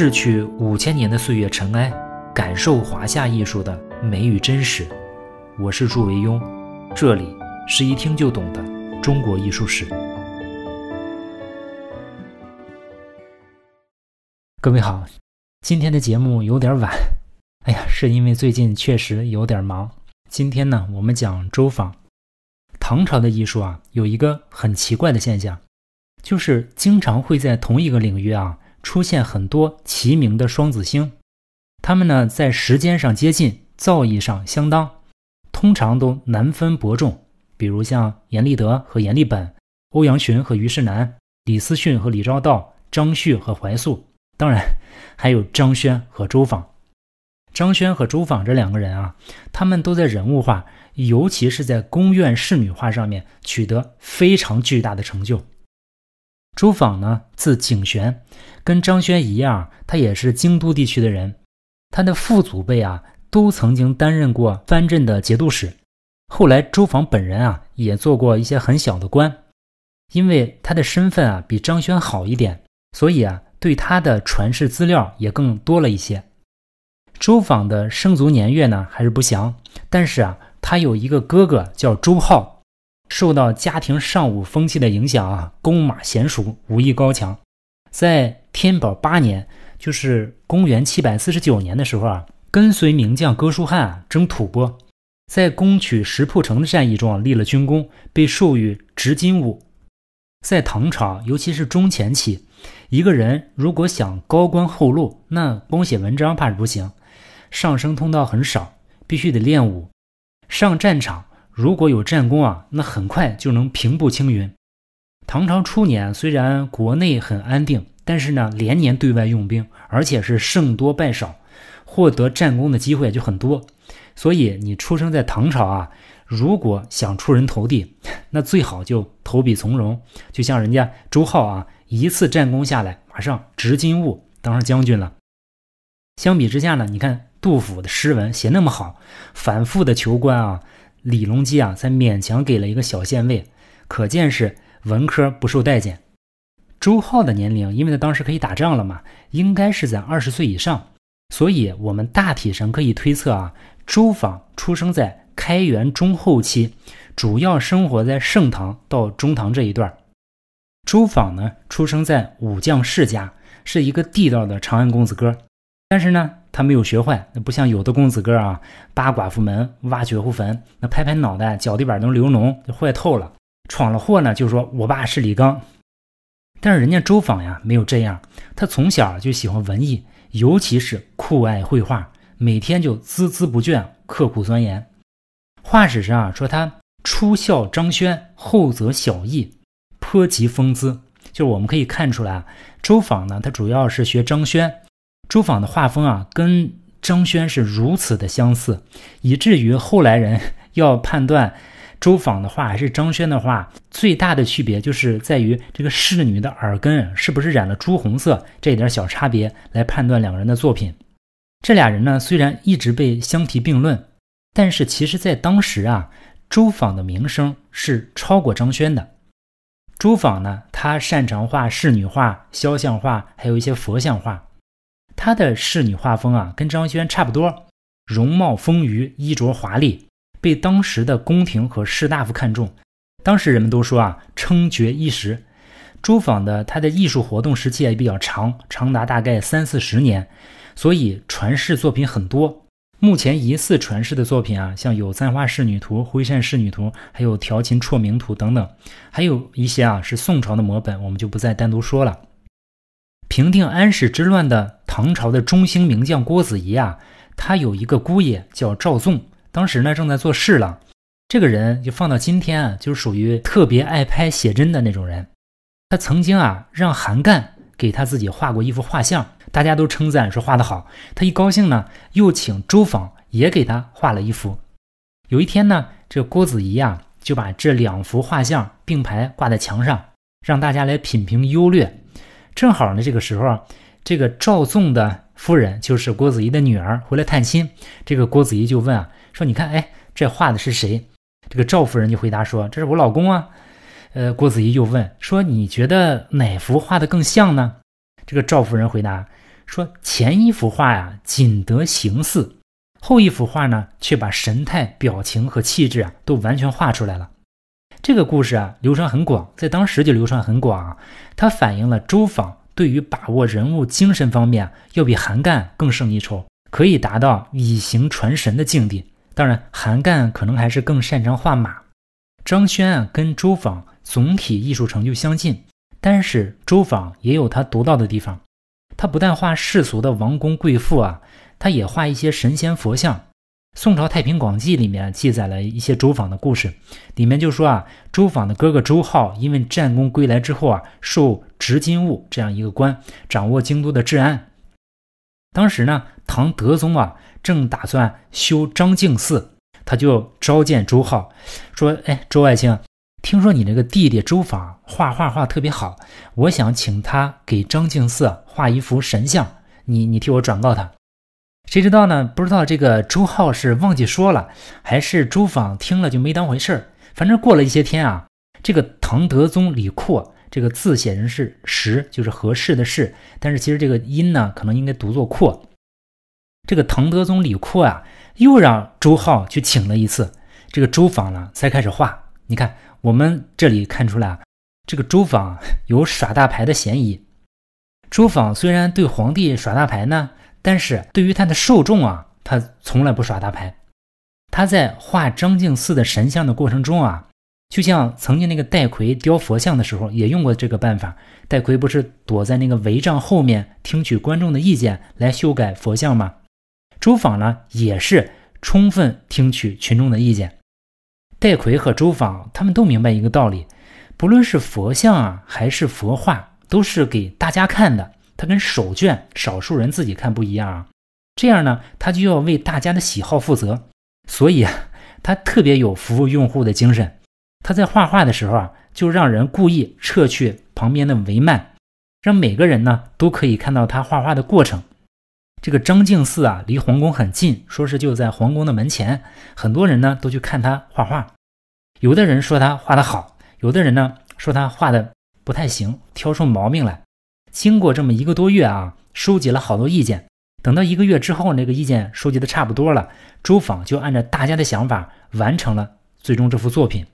逝去五千年的岁月尘埃，感受华夏艺术的美与真实。我是祝维庸，这里是一听就懂的中国艺术史。各位好，今天的节目有点晚，哎呀，是因为最近确实有点忙。今天呢，我们讲周访。唐朝的艺术啊，有一个很奇怪的现象，就是经常会在同一个领域啊。出现很多齐名的双子星，他们呢在时间上接近，造诣上相当，通常都难分伯仲。比如像阎立德和阎立本，欧阳询和虞世南，李思训和李昭道，张旭和怀素，当然还有张轩和周访。张轩和周访这两个人啊，他们都在人物画，尤其是在宫苑仕女画上面取得非常巨大的成就。周访呢，字景玄，跟张轩一样，他也是京都地区的人。他的父祖辈啊，都曾经担任过藩镇的节度使。后来周访本人啊，也做过一些很小的官。因为他的身份啊，比张轩好一点，所以啊，对他的传世资料也更多了一些。周访的生卒年月呢，还是不详。但是啊，他有一个哥哥叫周浩。受到家庭尚武风气的影响啊，弓马娴熟，武艺高强。在天宝八年，就是公元七百四十九年的时候啊，跟随名将哥舒翰征吐蕃，在攻取石铺城的战役中啊立了军功，被授予执金吾。在唐朝，尤其是中前期，一个人如果想高官厚禄，那光写文章怕是不行，上升通道很少，必须得练武，上战场。如果有战功啊，那很快就能平步青云。唐朝初年，虽然国内很安定，但是呢，连年对外用兵，而且是胜多败少，获得战功的机会就很多。所以你出生在唐朝啊，如果想出人头地，那最好就投笔从戎。就像人家周浩啊，一次战功下来，马上执金吾当上将军了。相比之下呢，你看杜甫的诗文写那么好，反复的求官啊。李隆基啊，才勉强给了一个小县尉，可见是文科不受待见。周浩的年龄，因为他当时可以打仗了嘛，应该是在二十岁以上，所以我们大体上可以推测啊，周访出生在开元中后期，主要生活在盛唐到中唐这一段。周访呢，出生在武将世家，是一个地道的长安公子哥，但是呢。他没有学坏，那不像有的公子哥啊，扒寡妇门、挖绝户坟，那拍拍脑袋，脚底板能流脓，就坏透了。闯了祸呢，就说我爸是李刚。但是人家周访呀，没有这样，他从小就喜欢文艺，尤其是酷爱绘画，每天就孜孜不倦，刻苦钻研。画史上啊说他初效张轩，后则小艺，颇极风姿。就是我们可以看出来啊，周访呢，他主要是学张轩。周访的画风啊，跟张轩是如此的相似，以至于后来人要判断周访的画还是张轩的画，最大的区别就是在于这个侍女的耳根是不是染了朱红色这一点小差别来判断两个人的作品。这俩人呢，虽然一直被相提并论，但是其实在当时啊，周访的名声是超过张轩的。周访呢，他擅长画仕女画、肖像画，还有一些佛像画。他的仕女画风啊，跟张轩差不多，容貌丰腴，衣着华丽，被当时的宫廷和士大夫看重。当时人们都说啊，称绝一时。周访的他的艺术活动时期也比较长，长达大概三四十年，所以传世作品很多。目前疑似传世的作品啊，像有《簪花仕女图》《徽扇仕女图》，还有《调琴绰名图》等等，还有一些啊是宋朝的摹本，我们就不再单独说了。平定安史之乱的唐朝的中兴名将郭子仪啊，他有一个姑爷叫赵纵，当时呢正在做侍郎。这个人就放到今天啊，就是属于特别爱拍写真的那种人。他曾经啊让韩干给他自己画过一幅画像，大家都称赞说画得好。他一高兴呢，又请周访也给他画了一幅。有一天呢，这郭子仪啊就把这两幅画像并排挂在墙上，让大家来品评优劣。正好呢，这个时候，这个赵纵的夫人就是郭子仪的女儿回来探亲。这个郭子仪就问啊，说：“你看，哎，这画的是谁？”这个赵夫人就回答说：“这是我老公啊。”呃，郭子仪又问说：“你觉得哪幅画的更像呢？”这个赵夫人回答说前一幅画呀仅得形似，后一幅画呢却把神态、表情和气质啊都完全画出来了。这个故事啊流传很广，在当时就流传很广。啊它反映了周访对于把握人物精神方面要比韩干更胜一筹，可以达到以形传神的境地。当然，韩干可能还是更擅长画马。张轩啊跟周访总体艺术成就相近，但是周访也有他独到的地方。他不但画世俗的王公贵妇啊，他也画一些神仙佛像。宋朝《太平广记》里面记载了一些周访的故事，里面就说啊，周访的哥哥周浩因为战功归来之后啊，受执金吾这样一个官，掌握京都的治安。当时呢，唐德宗啊正打算修张敬寺，他就召见周浩，说：“哎，周爱卿，听说你这个弟弟周访画画画特别好，我想请他给张敬寺画一幅神像，你你替我转告他。”谁知道呢？不知道这个周浩是忘记说了，还是周访听了就没当回事儿。反正过了一些天啊，这个唐德宗李阔，这个字写成是时，就是合适的适，但是其实这个音呢，可能应该读作阔。这个唐德宗李阔啊，又让周浩去请了一次，这个周访呢才开始画。你看，我们这里看出来啊，这个周访有耍大牌的嫌疑。周访虽然对皇帝耍大牌呢。但是对于他的受众啊，他从来不耍大牌。他在画张敬寺的神像的过程中啊，就像曾经那个戴逵雕佛像的时候也用过这个办法。戴逵不是躲在那个帷帐后面听取观众的意见来修改佛像吗？周访呢也是充分听取群众的意见。戴逵和周访他们都明白一个道理：不论是佛像啊还是佛画，都是给大家看的。他跟手卷少数人自己看不一样啊，这样呢，他就要为大家的喜好负责，所以啊，他特别有服务用户的精神。他在画画的时候啊，就让人故意撤去旁边的帷幔，让每个人呢都可以看到他画画的过程。这个张敬寺啊，离皇宫很近，说是就在皇宫的门前，很多人呢都去看他画画。有的人说他画的好，有的人呢说他画的不太行，挑出毛病来。经过这么一个多月啊，收集了好多意见。等到一个月之后，那个意见收集的差不多了，周访就按照大家的想法完成了最终这幅作品。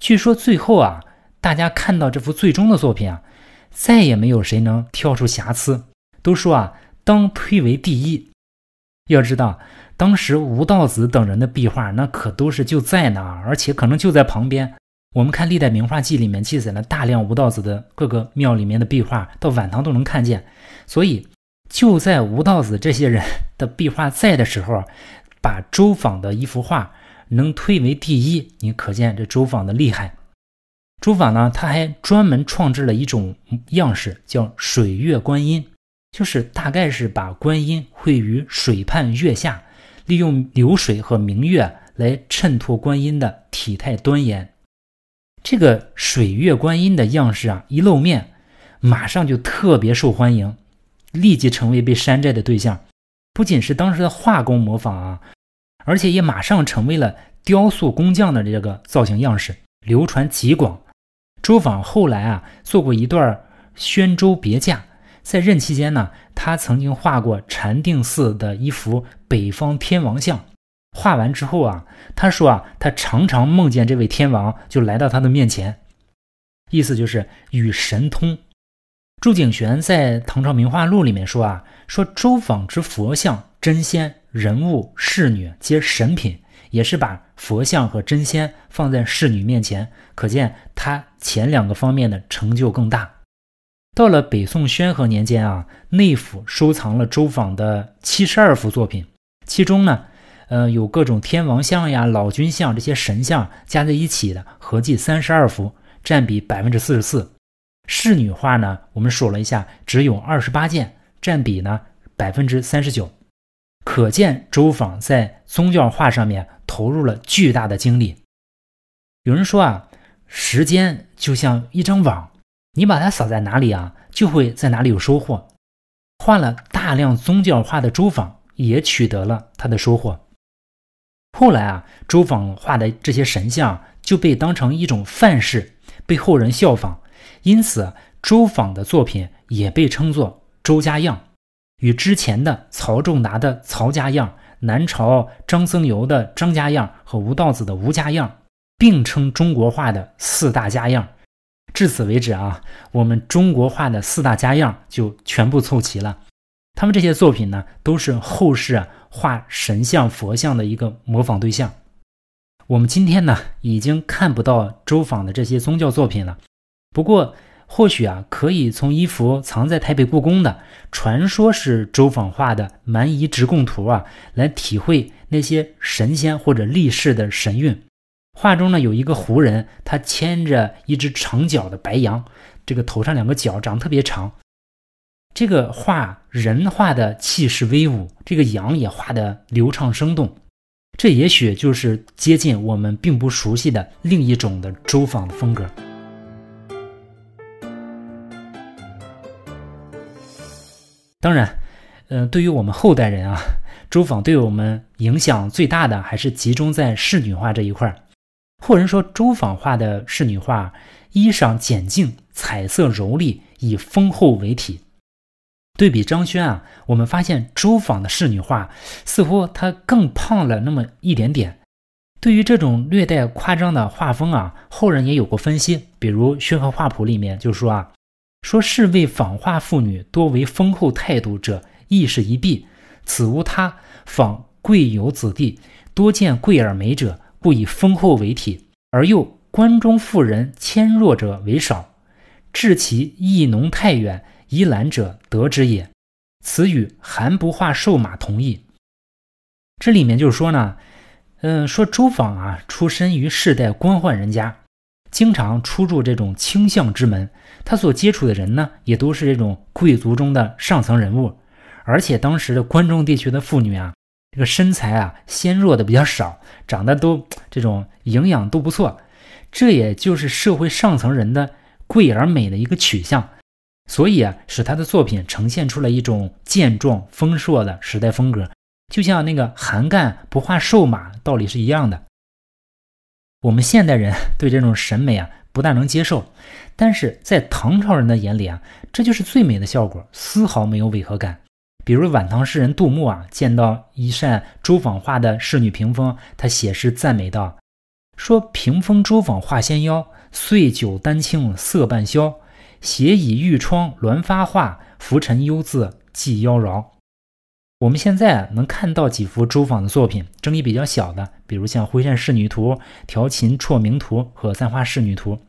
据说最后啊，大家看到这幅最终的作品啊，再也没有谁能挑出瑕疵，都说啊，当推为第一。要知道，当时吴道子等人的壁画那可都是就在那，而且可能就在旁边。我们看历代名画记里面记载了大量吴道子的各个庙里面的壁画，到晚唐都能看见。所以就在吴道子这些人的壁画在的时候，把周访的一幅画能推为第一，你可见这周访的厉害。周访呢，他还专门创制了一种样式，叫水月观音，就是大概是把观音绘于水畔月下，利用流水和明月来衬托观音的体态端严。这个水月观音的样式啊，一露面，马上就特别受欢迎，立即成为被山寨的对象。不仅是当时的画工模仿啊，而且也马上成为了雕塑工匠的这个造型样式，流传极广。周昉后来啊，做过一段宣州别驾，在任期间呢，他曾经画过禅定寺的一幅北方天王像。画完之后啊，他说啊，他常常梦见这位天王就来到他的面前，意思就是与神通。祝景玄在《唐朝名画录》里面说啊，说周访之佛像、真仙、人物、侍女皆神品，也是把佛像和真仙放在侍女面前，可见他前两个方面的成就更大。到了北宋宣和年间啊，内府收藏了周访的七十二幅作品，其中呢。呃，有各种天王像呀、老君像这些神像加在一起的，合计三十二幅，占比百分之四十四。仕女画呢，我们数了一下，只有二十八件，占比呢百分之三十九。可见周访在宗教画上面投入了巨大的精力。有人说啊，时间就像一张网，你把它撒在哪里啊，就会在哪里有收获。画了大量宗教画的周访也取得了他的收获。后来啊，周访画的这些神像就被当成一种范式，被后人效仿，因此周访的作品也被称作周家样。与之前的曹仲达的曹家样、南朝张僧繇的张家样和吴道子的吴家样并称中国画的四大家样。至此为止啊，我们中国画的四大家样就全部凑齐了。他们这些作品呢，都是后世啊画神像、佛像的一个模仿对象。我们今天呢，已经看不到周昉的这些宗教作品了。不过，或许啊，可以从一幅藏在台北故宫的，传说是周昉画的《蛮夷直贡图》啊，来体会那些神仙或者力士的神韵。画中呢，有一个胡人，他牵着一只长角的白羊，这个头上两个角长得特别长。这个画人画的气势威武，这个羊也画的流畅生动。这也许就是接近我们并不熟悉的另一种的周昉的风格。当然，嗯，对于我们后代人啊，周昉对我们影响最大的还是集中在仕女画这一块儿后人说，周昉画的仕女画衣裳简净，彩色柔丽，以丰厚为体。对比张轩啊，我们发现周昉的仕女画似乎她更胖了那么一点点。对于这种略带夸张的画风啊，后人也有过分析，比如《宣和画谱》里面就说啊。说是为仿画妇女多为丰厚态度者，亦是一弊。此无他，仿贵有子弟多见贵而美者，故以丰厚为体；而又关中妇人纤弱者为少，至其意浓太远，宜懒者得之也。此与韩不化瘦马同义。这里面就是说呢，嗯，说周昉啊，出身于世代官宦人家。经常出入这种倾向之门，他所接触的人呢，也都是这种贵族中的上层人物。而且当时的关中地区的妇女啊，这个身材啊纤弱的比较少，长得都这种营养都不错。这也就是社会上层人的贵而美的一个取向，所以啊，使他的作品呈现出了一种健壮丰硕的时代风格，就像那个韩干不画瘦马道理是一样的。我们现代人对这种审美啊不大能接受，但是在唐朝人的眼里啊，这就是最美的效果，丝毫没有违和感。比如晚唐诗人杜牧啊，见到一扇周昉画的仕女屏风，他写诗赞美道：“说屏风周昉画纤腰，岁酒丹青色半消。斜倚玉窗鸾发画，浮沉幽字寄妖娆。”我们现在能看到几幅周昉的作品，争议比较小的，比如像《徽善仕女图》《调琴绰名图》和《簪花仕女图》。《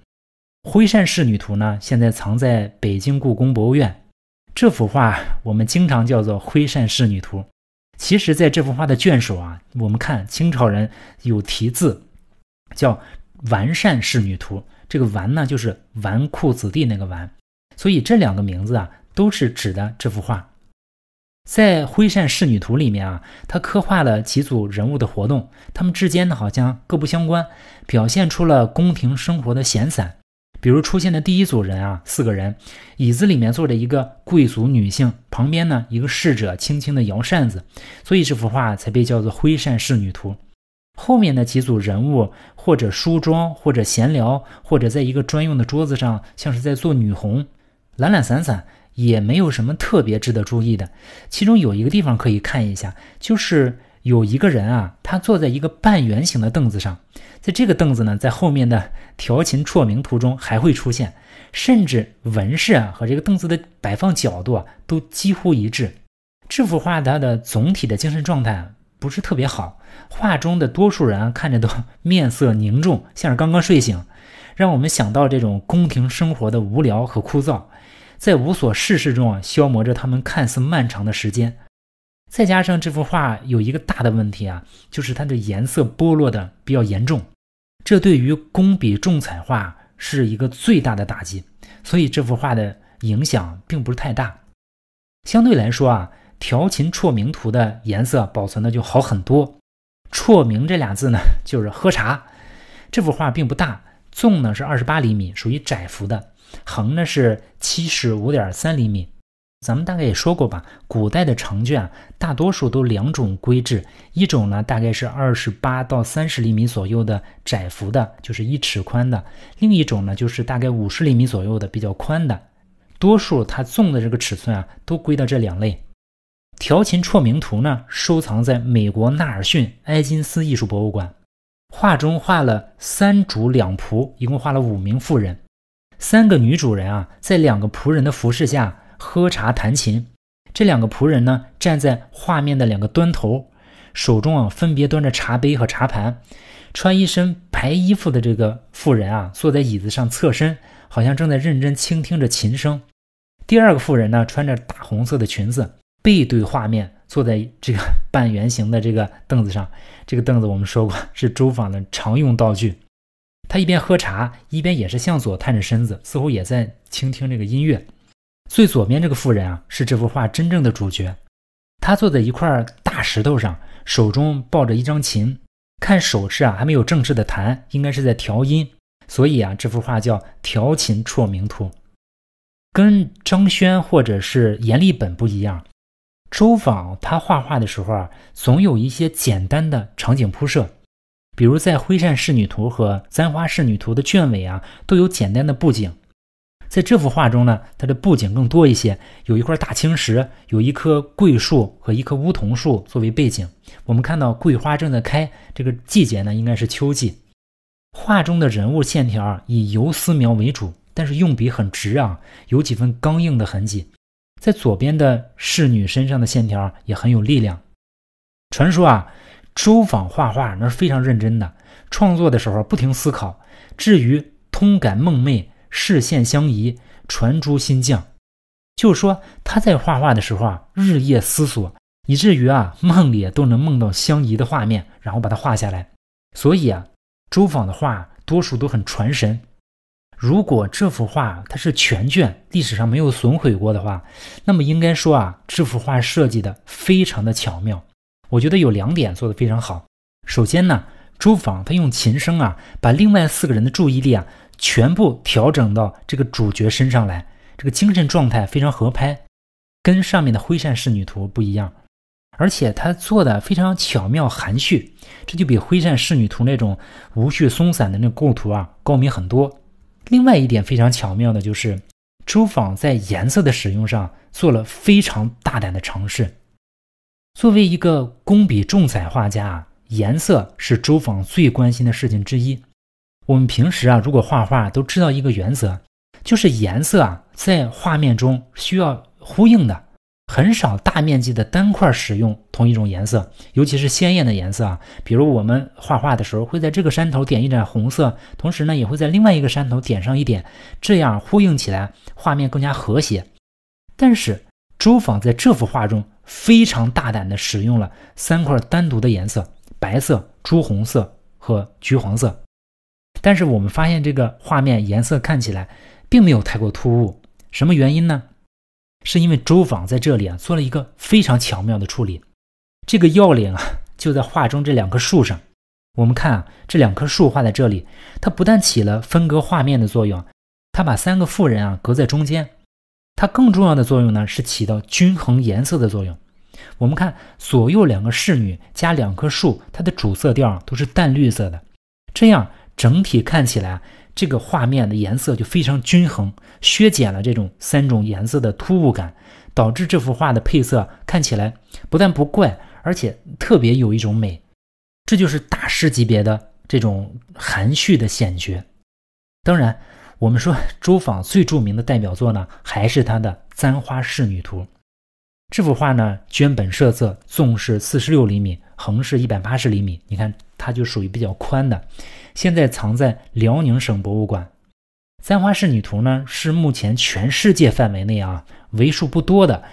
徽善仕女图》呢，现在藏在北京故宫博物院。这幅画我们经常叫做《徽善仕女图》。其实，在这幅画的卷首啊，我们看清朝人有题字，叫《完善仕女图》。这个“纨”呢，就是纨绔子弟那个“纨”，所以这两个名字啊，都是指的这幅画。在《徽善仕女图》里面啊，他刻画了几组人物的活动，他们之间呢好像各不相关，表现出了宫廷生活的闲散。比如出现的第一组人啊，四个人，椅子里面坐着一个贵族女性，旁边呢一个侍者轻轻地摇扇子，所以这幅画才被叫做《徽善仕女图》。后面的几组人物或者梳妆，或者闲聊，或者在一个专用的桌子上，像是在做女红，懒懒散散。也没有什么特别值得注意的，其中有一个地方可以看一下，就是有一个人啊，他坐在一个半圆形的凳子上，在这个凳子呢，在后面的《调琴绰名图》中还会出现，甚至纹饰啊和这个凳子的摆放角度啊都几乎一致。这幅画它的总体的精神状态不是特别好，画中的多数人看着都面色凝重，像是刚刚睡醒，让我们想到这种宫廷生活的无聊和枯燥。在无所事事中啊，消磨着他们看似漫长的时间。再加上这幅画有一个大的问题啊，就是它的颜色剥落的比较严重，这对于工笔重彩画是一个最大的打击。所以这幅画的影响并不是太大。相对来说啊，《调琴绰名图》的颜色保存的就好很多。绰名这俩字呢，就是喝茶。这幅画并不大，纵呢是二十八厘米，属于窄幅的。横呢是七十五点三厘米，咱们大概也说过吧。古代的长卷大多数都两种规制，一种呢大概是二十八到三十厘米左右的窄幅的，就是一尺宽的；另一种呢就是大概五十厘米左右的比较宽的。多数它纵的这个尺寸啊，都归到这两类。调琴绰名图呢，收藏在美国纳尔逊埃金斯艺术博物馆。画中画了三主两仆，一共画了五名妇人。三个女主人啊，在两个仆人的服侍下喝茶弹琴。这两个仆人呢，站在画面的两个端头，手中啊分别端着茶杯和茶盘。穿一身白衣服的这个妇人啊，坐在椅子上侧身，好像正在认真倾听着琴声。第二个妇人呢，穿着大红色的裙子。背对画面，坐在这个 半圆形的这个凳子上。这个凳子我们说过是周访的常用道具。他一边喝茶，一边也是向左探着身子，似乎也在倾听这个音乐。最左边这个妇人啊，是这幅画真正的主角。她坐在一块大石头上，手中抱着一张琴，看手势啊，还没有正式的弹，应该是在调音。所以啊，这幅画叫《调琴绰名图》。跟张轩或者是阎立本不一样。周访他画画的时候啊，总有一些简单的场景铺设，比如在《徽善仕女图》和《簪花仕女图》的卷尾啊，都有简单的布景。在这幅画中呢，它的布景更多一些，有一块大青石，有一棵桂树和一棵梧桐树作为背景。我们看到桂花正在开，这个季节呢应该是秋季。画中的人物线条以游丝描为主，但是用笔很直啊，有几分刚硬的痕迹。在左边的侍女身上的线条也很有力量。传说啊，周访画画那是非常认真的，创作的时候不停思考，至于通感梦寐，视线相宜，传诸心降。就是说他在画画的时候啊，日夜思索，以至于啊梦里都能梦到相宜的画面，然后把它画下来。所以啊，周访的画多数都很传神。如果这幅画它是全卷，历史上没有损毁过的话，那么应该说啊，这幅画设计的非常的巧妙。我觉得有两点做的非常好。首先呢，周访他用琴声啊，把另外四个人的注意力啊，全部调整到这个主角身上来，这个精神状态非常合拍，跟上面的《徽善仕女图》不一样。而且他做的非常巧妙含蓄，这就比《徽善仕女图》那种无序松散的那构图啊高明很多。另外一点非常巧妙的就是，周访在颜色的使用上做了非常大胆的尝试。作为一个工笔重彩画家啊，颜色是周访最关心的事情之一。我们平时啊，如果画画都知道一个原则，就是颜色啊在画面中需要呼应的。很少大面积的单块使用同一种颜色，尤其是鲜艳的颜色啊。比如我们画画的时候，会在这个山头点一点红色，同时呢，也会在另外一个山头点上一点，这样呼应起来，画面更加和谐。但是周访在这幅画中非常大胆地使用了三块单独的颜色：白色、朱红色和橘黄色。但是我们发现这个画面颜色看起来并没有太过突兀，什么原因呢？是因为周访在这里啊做了一个非常巧妙的处理，这个要领啊 就在画中这两棵树上。我们看啊，这两棵树画在这里，它不但起了分割画面的作用，它把三个妇人啊隔在中间，它更重要的作用呢是起到均衡颜色的作用。我们看左右两个侍女加两棵树，它的主色调都是淡绿色的，这样整体看起来。这个画面的颜色就非常均衡，削减了这种三种颜色的突兀感，导致这幅画的配色看起来不但不怪，而且特别有一种美。这就是大师级别的这种含蓄的显绝。当然，我们说周访最著名的代表作呢，还是他的《簪花仕女图》。这幅画呢，绢本设色，纵是四十六厘米，横是一百八十厘米。你看，它就属于比较宽的。现在藏在辽宁省博物馆，《簪花仕女图》呢是目前全世界范围内啊为数不多的，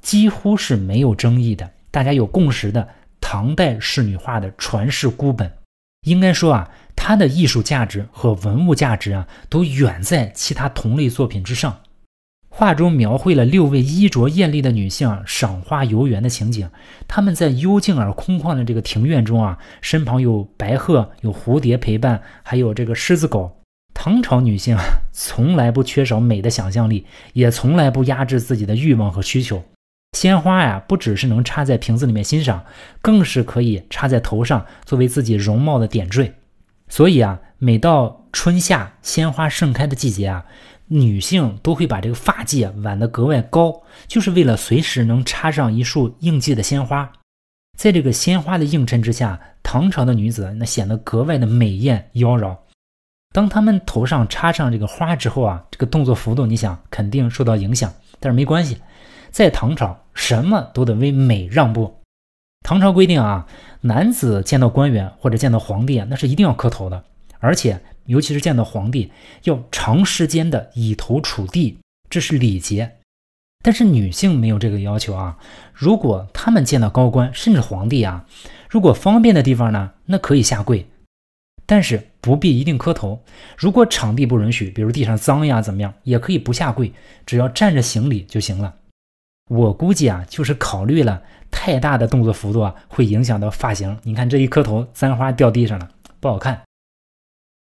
几乎是没有争议的，大家有共识的唐代仕女画的传世孤本。应该说啊，它的艺术价值和文物价值啊都远在其他同类作品之上。画中描绘了六位衣着艳丽的女性赏花游园的情景，她们在幽静而空旷的这个庭院中啊，身旁有白鹤、有蝴蝶陪伴，还有这个狮子狗。唐朝女性啊，从来不缺少美的想象力，也从来不压制自己的欲望和需求。鲜花呀，不只是能插在瓶子里面欣赏，更是可以插在头上，作为自己容貌的点缀。所以啊，每到春夏鲜花盛开的季节啊。女性都会把这个发髻挽得格外高，就是为了随时能插上一束应季的鲜花。在这个鲜花的映衬之下，唐朝的女子那显得格外的美艳妖娆。当她们头上插上这个花之后啊，这个动作幅度，你想肯定受到影响。但是没关系，在唐朝什么都得为美让步。唐朝规定啊，男子见到官员或者见到皇帝啊，那是一定要磕头的，而且。尤其是见到皇帝，要长时间的以头触地，这是礼节。但是女性没有这个要求啊。如果她们见到高官，甚至皇帝啊，如果方便的地方呢，那可以下跪，但是不必一定磕头。如果场地不允许，比如地上脏呀，怎么样，也可以不下跪，只要站着行礼就行了。我估计啊，就是考虑了太大的动作幅度啊，会影响到发型。你看这一磕头，簪花掉地上了，不好看。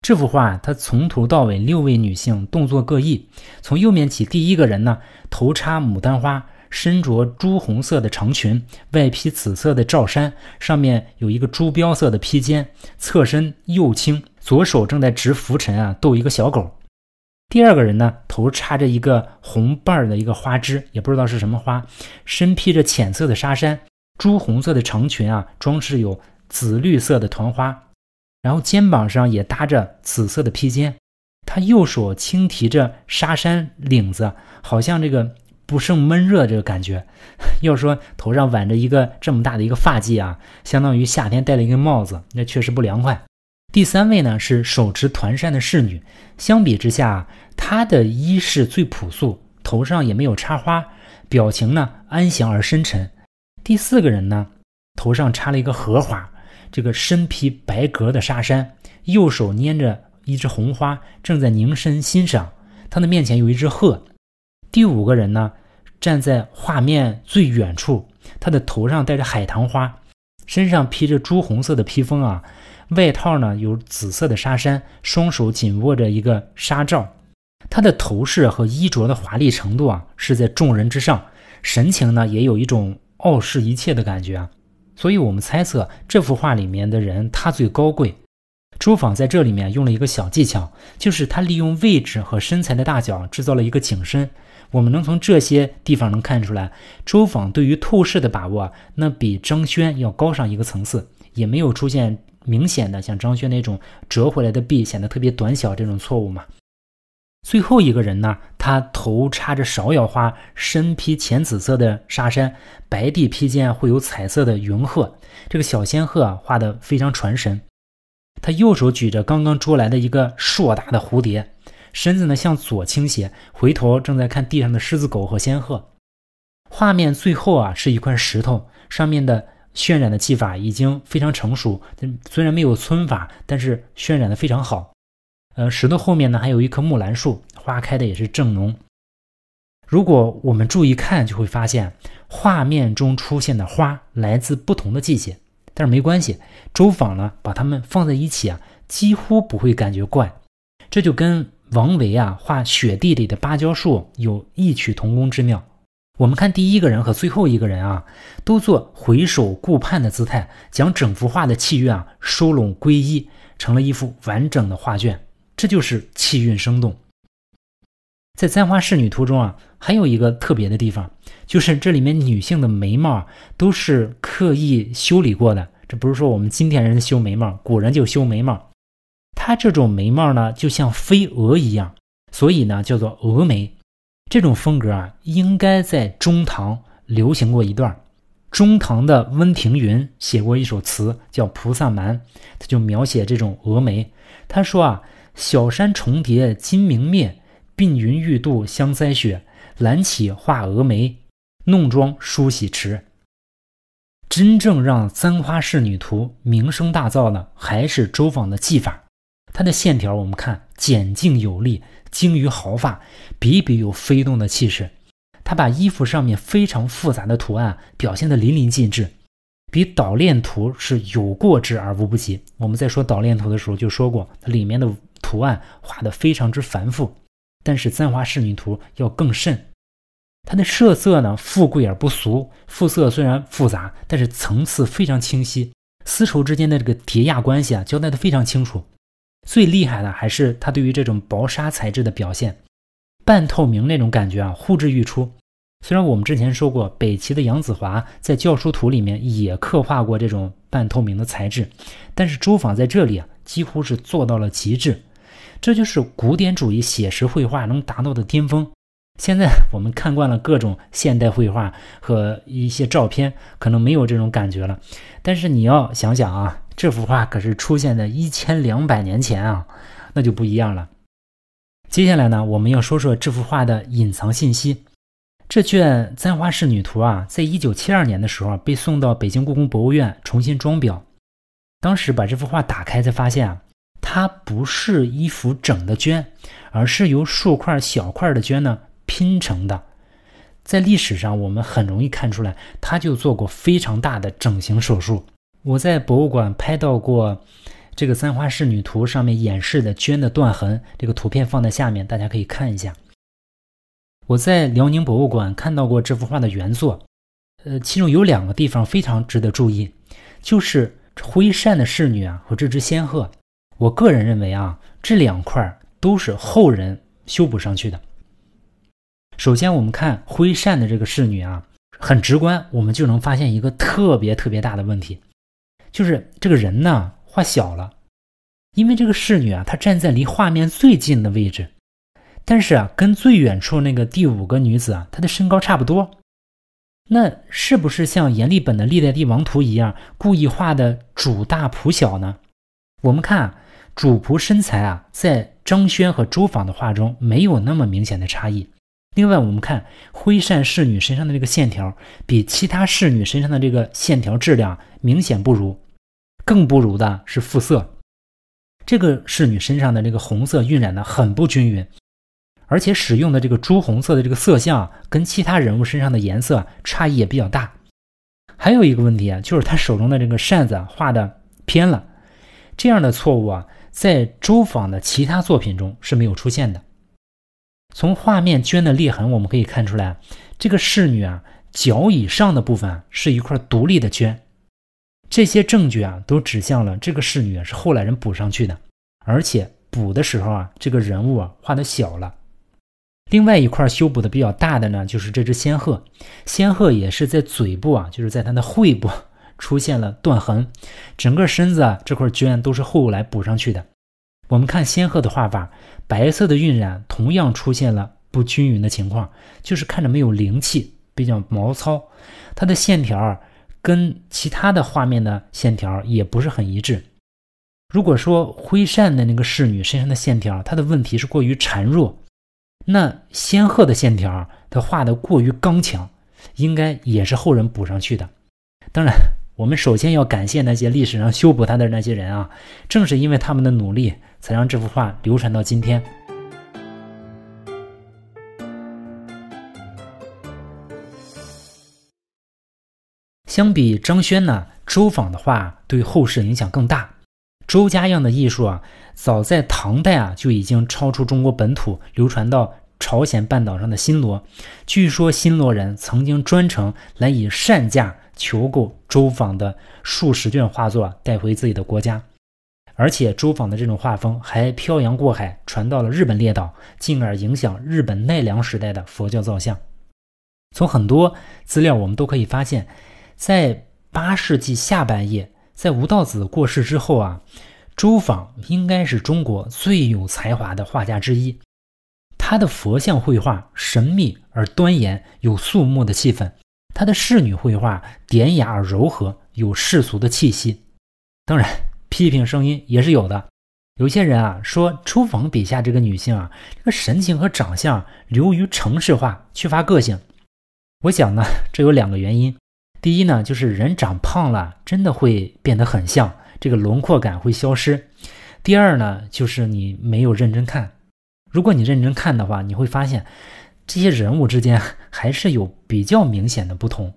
这幅画，它从头到尾六位女性动作各异。从右面起，第一个人呢，头插牡丹花，身着朱红色的长裙，外披紫色的罩衫，上面有一个朱标色的披肩，侧身右倾，左手正在执拂尘啊，逗一个小狗。第二个人呢，头插着一个红瓣儿的一个花枝，也不知道是什么花，身披着浅色的纱衫，朱红色的长裙啊，装饰有紫绿色的团花。然后肩膀上也搭着紫色的披肩，他右手轻提着纱衫领子，好像这个不胜闷热这个感觉。要说头上挽着一个这么大的一个发髻啊，相当于夏天戴了一个帽子，那确实不凉快。第三位呢是手持团扇的侍女，相比之下，她的衣饰最朴素，头上也没有插花，表情呢安详而深沉。第四个人呢，头上插了一个荷花。这个身披白格的纱衫，右手拈着一只红花，正在凝神欣赏。他的面前有一只鹤。第五个人呢，站在画面最远处，他的头上戴着海棠花，身上披着朱红色的披风啊，外套呢有紫色的纱衫，双手紧握着一个纱罩。他的头饰和衣着的华丽程度啊，是在众人之上，神情呢也有一种傲视一切的感觉啊。所以我们猜测这幅画里面的人他最高贵。周访在这里面用了一个小技巧，就是他利用位置和身材的大小制造了一个景深。我们能从这些地方能看出来，周访对于透视的把握，那比张轩要高上一个层次，也没有出现明显的像张轩那种折回来的臂显得特别短小这种错误嘛。最后一个人呢，他头插着芍药花，身披浅紫色的纱衫，白地披肩会有彩色的云鹤，这个小仙鹤啊画的非常传神。他右手举着刚刚捉来的一个硕大的蝴蝶，身子呢向左倾斜，回头正在看地上的狮子狗和仙鹤。画面最后啊是一块石头，上面的渲染的技法已经非常成熟，虽然没有皴法，但是渲染的非常好。呃，石头后面呢还有一棵木兰树，花开的也是正浓。如果我们注意看，就会发现画面中出现的花来自不同的季节，但是没关系，周访呢把它们放在一起啊，几乎不会感觉怪。这就跟王维啊画雪地里的芭蕉树有异曲同工之妙。我们看第一个人和最后一个人啊，都做回首顾盼的姿态，将整幅画的气韵啊收拢归一，成了一幅完整的画卷。这就是气韵生动。在簪花仕女图中啊，还有一个特别的地方，就是这里面女性的眉毛都是刻意修理过的。这不是说我们今天人修眉毛，古人就修眉毛。她这种眉毛呢，就像飞蛾一样，所以呢叫做蛾眉。这种风格啊，应该在中唐流行过一段。中唐的温庭筠写过一首词叫《菩萨蛮》，他就描写这种蛾眉。他说啊。小山重叠金明灭，鬓云欲度香腮雪。懒起画蛾眉，弄妆梳洗迟。真正让《簪花仕女图》名声大噪的，还是周访的技法。它的线条，我们看简净有力，精于毫发，笔笔有飞动的气势。他把衣服上面非常复杂的图案表现得淋漓尽致，比导练图是有过之而无不及。我们在说导练图的时候就说过，它里面的。图案画得非常之繁复，但是《簪花仕女图》要更甚。它的设色呢，富贵而不俗，肤色虽然复杂，但是层次非常清晰。丝绸之间的这个叠压关系啊，交代的非常清楚。最厉害的还是他对于这种薄纱材质的表现。半透明那种感觉啊，呼之欲出。虽然我们之前说过，北齐的杨子华在教书图里面也刻画过这种半透明的材质，但是周昉在这里啊，几乎是做到了极致。这就是古典主义写实绘画能达到的巅峰。现在我们看惯了各种现代绘画和一些照片，可能没有这种感觉了。但是你要想想啊，这幅画可是出现在一千两百年前啊，那就不一样了。接下来呢，我们要说说这幅画的隐藏信息。这卷《簪花仕女图》啊，在一九七二年的时候被送到北京故宫博物院重新装裱。当时把这幅画打开，才发现啊，它不是一幅整的绢，而是由数块小块的绢呢。拼成的，在历史上我们很容易看出来，他就做过非常大的整形手术。我在博物馆拍到过这个《簪花仕女图》上面演示的绢的断痕，这个图片放在下面，大家可以看一下。我在辽宁博物馆看到过这幅画的原作，呃，其中有两个地方非常值得注意，就是徽善的仕女啊和这只仙鹤。我个人认为啊，这两块都是后人修补上去的。首先，我们看徽善的这个侍女啊，很直观，我们就能发现一个特别特别大的问题，就是这个人呢画小了，因为这个侍女啊，她站在离画面最近的位置，但是啊，跟最远处那个第五个女子啊，她的身高差不多，那是不是像阎立本的《历代帝王图》一样，故意画的主大仆小呢？我们看主仆身材啊，在张轩和周昉的画中没有那么明显的差异。另外，我们看徽善侍女身上的这个线条，比其他侍女身上的这个线条质量明显不如。更不如的是肤色，这个侍女身上的这个红色晕染的很不均匀，而且使用的这个朱红色的这个色相跟其他人物身上的颜色差异也比较大。还有一个问题啊，就是她手中的这个扇子画的偏了，这样的错误啊，在周昉的其他作品中是没有出现的。从画面绢的裂痕，我们可以看出来，这个侍女啊脚以上的部分是一块独立的绢，这些证据啊都指向了这个侍女是后来人补上去的，而且补的时候啊，这个人物啊画的小了。另外一块修补的比较大的呢，就是这只仙鹤，仙鹤也是在嘴部啊，就是在它的喙部出现了断痕，整个身子啊这块居然都是后来补上去的。我们看仙鹤的画法，白色的晕染同样出现了不均匀的情况，就是看着没有灵气，比较毛糙。它的线条跟其他的画面的线条也不是很一致。如果说徽善的那个侍女身上的线条，它的问题是过于孱弱，那仙鹤的线条它画的过于刚强，应该也是后人补上去的。当然。我们首先要感谢那些历史上修补它的那些人啊，正是因为他们的努力，才让这幅画流传到今天。相比张轩呢，周昉的画对后世影响更大。周家样的艺术啊，早在唐代啊就已经超出中国本土，流传到朝鲜半岛上的新罗。据说新罗人曾经专程来以善价。求购周昉的数十卷画作带回自己的国家，而且周昉的这种画风还漂洋过海传到了日本列岛，进而影响日本奈良时代的佛教造像。从很多资料我们都可以发现，在八世纪下半叶，在吴道子过世之后啊，周昉应该是中国最有才华的画家之一。他的佛像绘画神秘而端严，有肃穆的气氛。他的仕女绘画典雅而柔和，有世俗的气息。当然，批评声音也是有的。有些人啊说，周昉笔下这个女性啊，这个神情和长相流于城市化，缺乏个性。我想呢，这有两个原因。第一呢，就是人长胖了，真的会变得很像，这个轮廓感会消失。第二呢，就是你没有认真看。如果你认真看的话，你会发现。这些人物之间还是有比较明显的不同，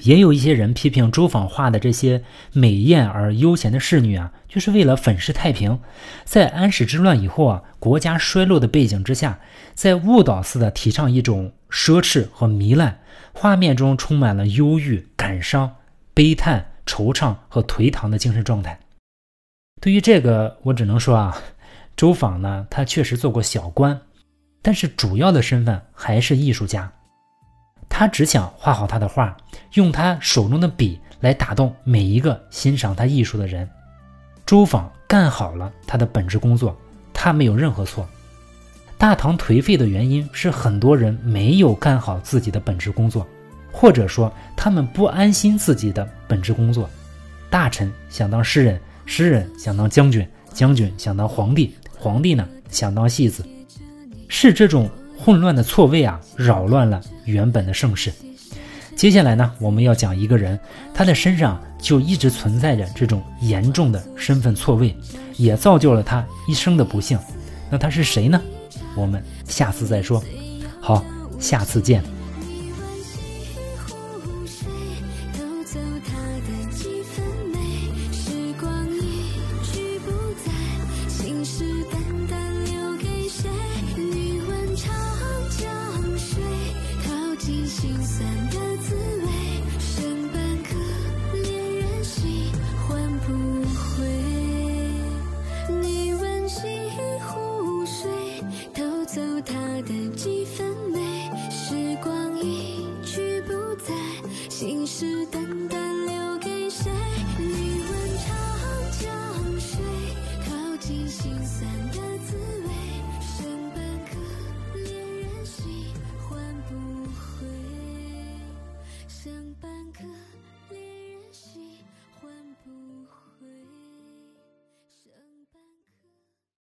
也有一些人批评周昉画的这些美艳而悠闲的侍女啊，就是为了粉饰太平。在安史之乱以后啊，国家衰落的背景之下，在误导似的提倡一种奢侈和糜烂，画面中充满了忧郁、感伤、悲叹、惆怅和颓唐的精神状态。对于这个，我只能说啊，周昉呢，他确实做过小官。但是主要的身份还是艺术家。他只想画好他的画，用他手中的笔来打动每一个欣赏他艺术的人。周访干好了他的本职工作，他没有任何错。大唐颓废的原因是很多人没有干好自己的本职工作，或者说他们不安心自己的本职工作。大臣想当诗人，诗人想当将军，将军想当皇帝，皇帝呢想当戏子，是这种混乱的错位啊，扰乱了原本的盛世。接下来呢，我们要讲一个人，他的身上就一直存在着这种严重的身份错位，也造就了他一生的不幸。那他是谁呢？我们下次再说。好，下次见。